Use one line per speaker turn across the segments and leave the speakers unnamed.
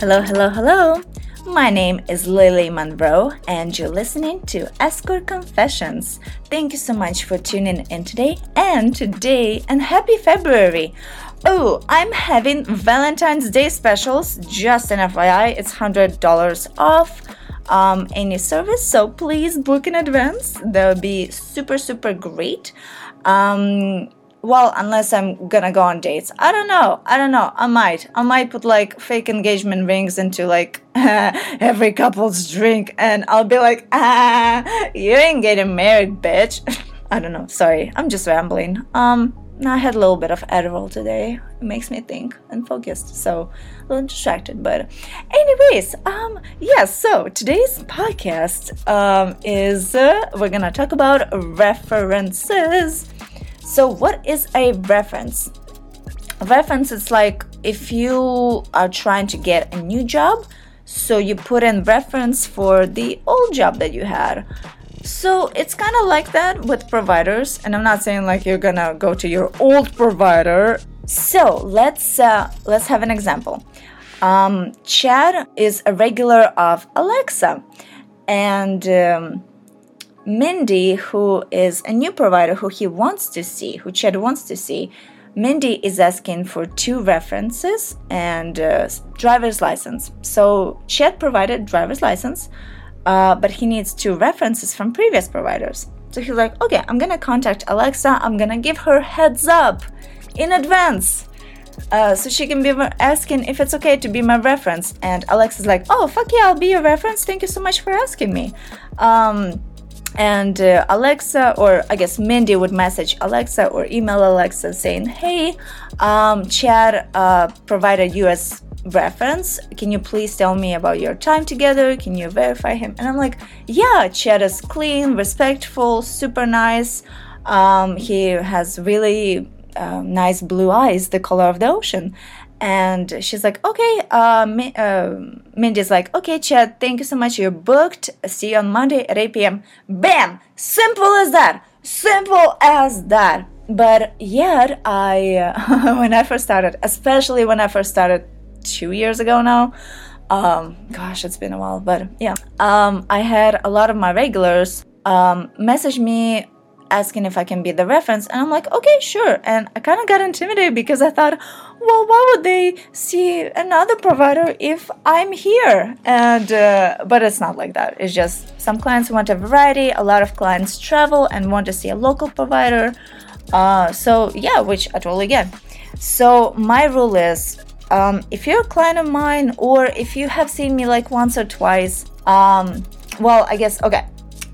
Hello, hello, hello. My name is Lilly Monroe, and you're listening to Escort Confessions. Thank you so much for tuning in today, and today, and happy February. Oh, I'm having Valentine's Day specials. Just an FYI, it's $100 off um, any service, so please book in advance. That would be super, super great. Um, well, unless I'm gonna go on dates. I don't know. I don't know. I might. I might put like fake engagement rings into like every couple's drink and I'll be like, ah, you ain't getting married, bitch. I don't know. Sorry. I'm just rambling. Um, I had a little bit of Adderall today. It makes me think and focused, so a little distracted. But, anyways, um, yes. So today's podcast um is uh, we're gonna talk about references so, what is a reference? A reference is like if you are trying to get a new job, so you put in reference for the old job that you had. So it's kind of like that with providers, and I'm not saying like you're gonna go to your old provider. So let's uh, let's have an example. Um, Chad is a regular of Alexa, and um, Mindy, who is a new provider who he wants to see, who Chad wants to see, Mindy is asking for two references and uh, driver's license. So Chad provided driver's license, uh, but he needs two references from previous providers. So he's like, okay, I'm gonna contact Alexa. I'm gonna give her heads up in advance. Uh, so she can be asking if it's okay to be my reference. And Alexa's like, oh, fuck yeah, I'll be your reference. Thank you so much for asking me. Um, and uh, Alexa, or I guess Mindy would message Alexa or email Alexa saying, Hey, um, Chad uh, provided US reference. Can you please tell me about your time together? Can you verify him? And I'm like, Yeah, Chad is clean, respectful, super nice. Um, he has really uh, nice blue eyes, the color of the ocean and she's like okay uh, uh, mindy's like okay chad thank you so much. You're booked. See you on monday at 8 p.m bam! Simple as that. Simple as that. But yet i uh, when i first started especially when i first started two years ago now um, gosh it's been a while but yeah. Um, i had a lot of my regulars um, message me asking if I can be the reference. And I'm like, okay, sure. And I kind of got intimidated because I thought, well, why would they see another provider if I'm here? And, uh, but it's not like that. It's just some clients want a variety. A lot of clients travel and want to see a local provider. Uh, so, yeah, which I totally get. So, my rule is um, if you're a client of mine or if you have seen me like once or twice, um, well, I guess, okay.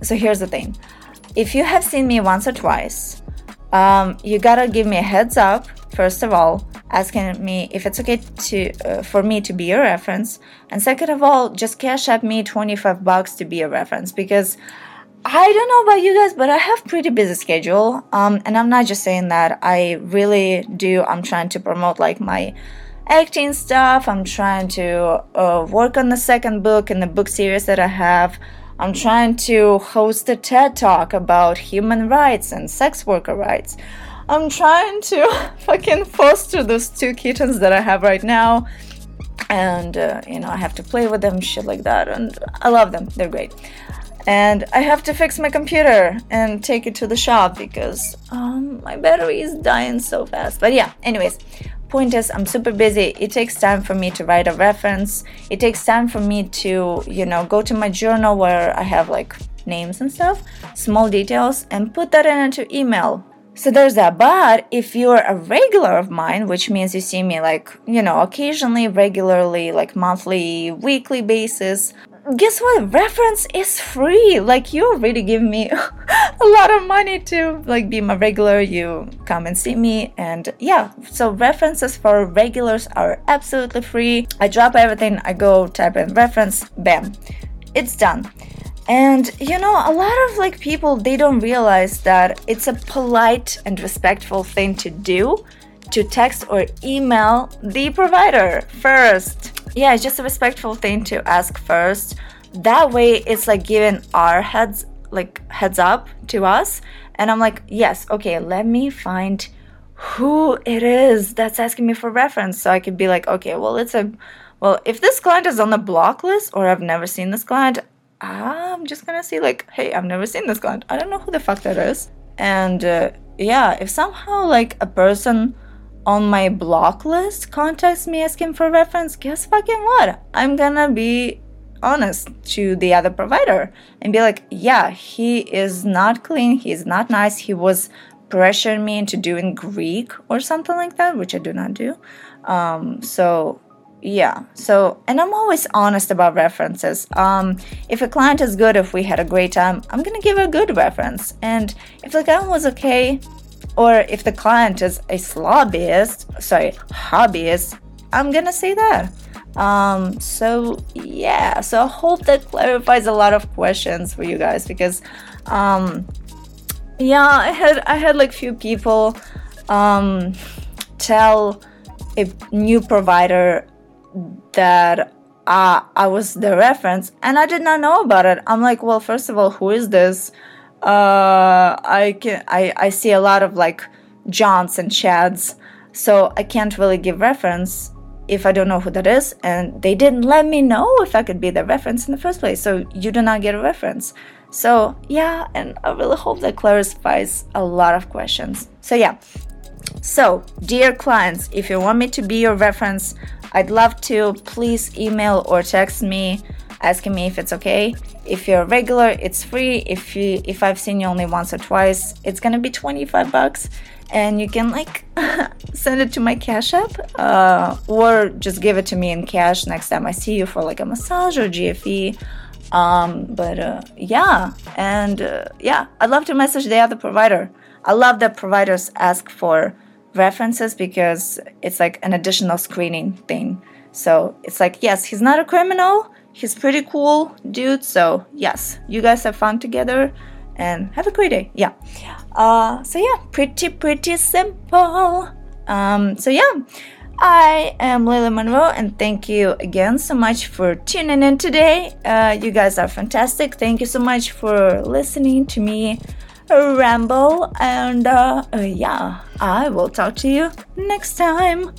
So, here's the thing if you have seen me once or twice, um, you gotta give me a heads up, first of all, asking me if it's okay to uh, for me to be your reference, and second of all, just cash at me 25 bucks to be a reference because I don't know about you guys, but I have pretty busy schedule. Um, and I'm not just saying that. I really do. I'm trying to promote like my acting stuff. I'm trying to uh, work on the second book in the book series that I have. I'm trying to host a TED talk about human rights and sex worker rights. I'm trying to fucking foster those two kittens that I have right now. And, uh, you know, I have to play with them, shit like that. And I love them, they're great. And I have to fix my computer and take it to the shop because um, my battery is dying so fast. But yeah, anyways, point is i'm super busy. It takes time for me to write a reference. It takes time for me to you know go to my journal where i have like names and stuff small details and put that into email. So there's that. But if you're a regular of mine which means you see me like you know occasionally regularly like monthly weekly basis guess what? Reference is free. Like you already give me a lot of money to like be my regular. You come and see me and yeah. So references for regulars are absolutely free. I drop everything. I go type in reference. Bam. It's done. And you know a lot of like people they don't realize that it's a polite and respectful thing to do to text or email the provider first yeah, it's just a respectful thing to ask first. That way, it's like giving our heads like heads up to us, and I'm like, yes, okay, let me find who it is that's asking me for reference so I could be like, okay, well, it's a, well, if this client is on the block list or I've never seen this client, I'm just gonna see like, hey, I've never seen this client. I don't know who the fuck that is. And uh, yeah, if somehow like a person on my block list contacts me asking for reference, guess fucking what? I'm gonna be honest to the other provider and be like, yeah, he is not clean, he's not nice, he was pressuring me into doing Greek or something like that, which I do not do. Um, so yeah so and i'm always honest about references um if a client is good if we had a great time i'm gonna give a good reference and if the guy was okay or if the client is a lobbyist sorry hobbyist i'm gonna say that um so yeah so i hope that clarifies a lot of questions for you guys because um yeah i had i had like few people um tell a new provider that uh, I was the reference and I did not know about it. I'm like, well, first of all, who is this? Uh, I can I, I see a lot of like Johns and Chads, so I can't really give reference if I don't know who that is. And they didn't let me know if I could be the reference in the first place, so you do not get a reference. So yeah, and I really hope that clarifies a lot of questions. So yeah. So, dear clients, if you want me to be your reference, I'd love to. Please email or text me asking me if it's okay. If you're regular, it's free. If you if I've seen you only once or twice, it's gonna be 25 bucks. And you can like send it to my Cash App, uh, or just give it to me in cash next time I see you for like a massage or GFE. Um, but uh, yeah, and uh, yeah, I'd love to message the other provider. I love that providers ask for references because it's like an additional screening thing. So it's like, yes, he's not a criminal. He's pretty cool dude. So yes, you guys have fun together and have a great day. Yeah. Uh, so yeah, pretty pretty simple. Um, so yeah. I am Lilly Monroe, and thank you again so much for tuning in today. Uh, you guys are fantastic. Thank you so much for listening to me ramble. And uh, uh, yeah, I will talk to you next time.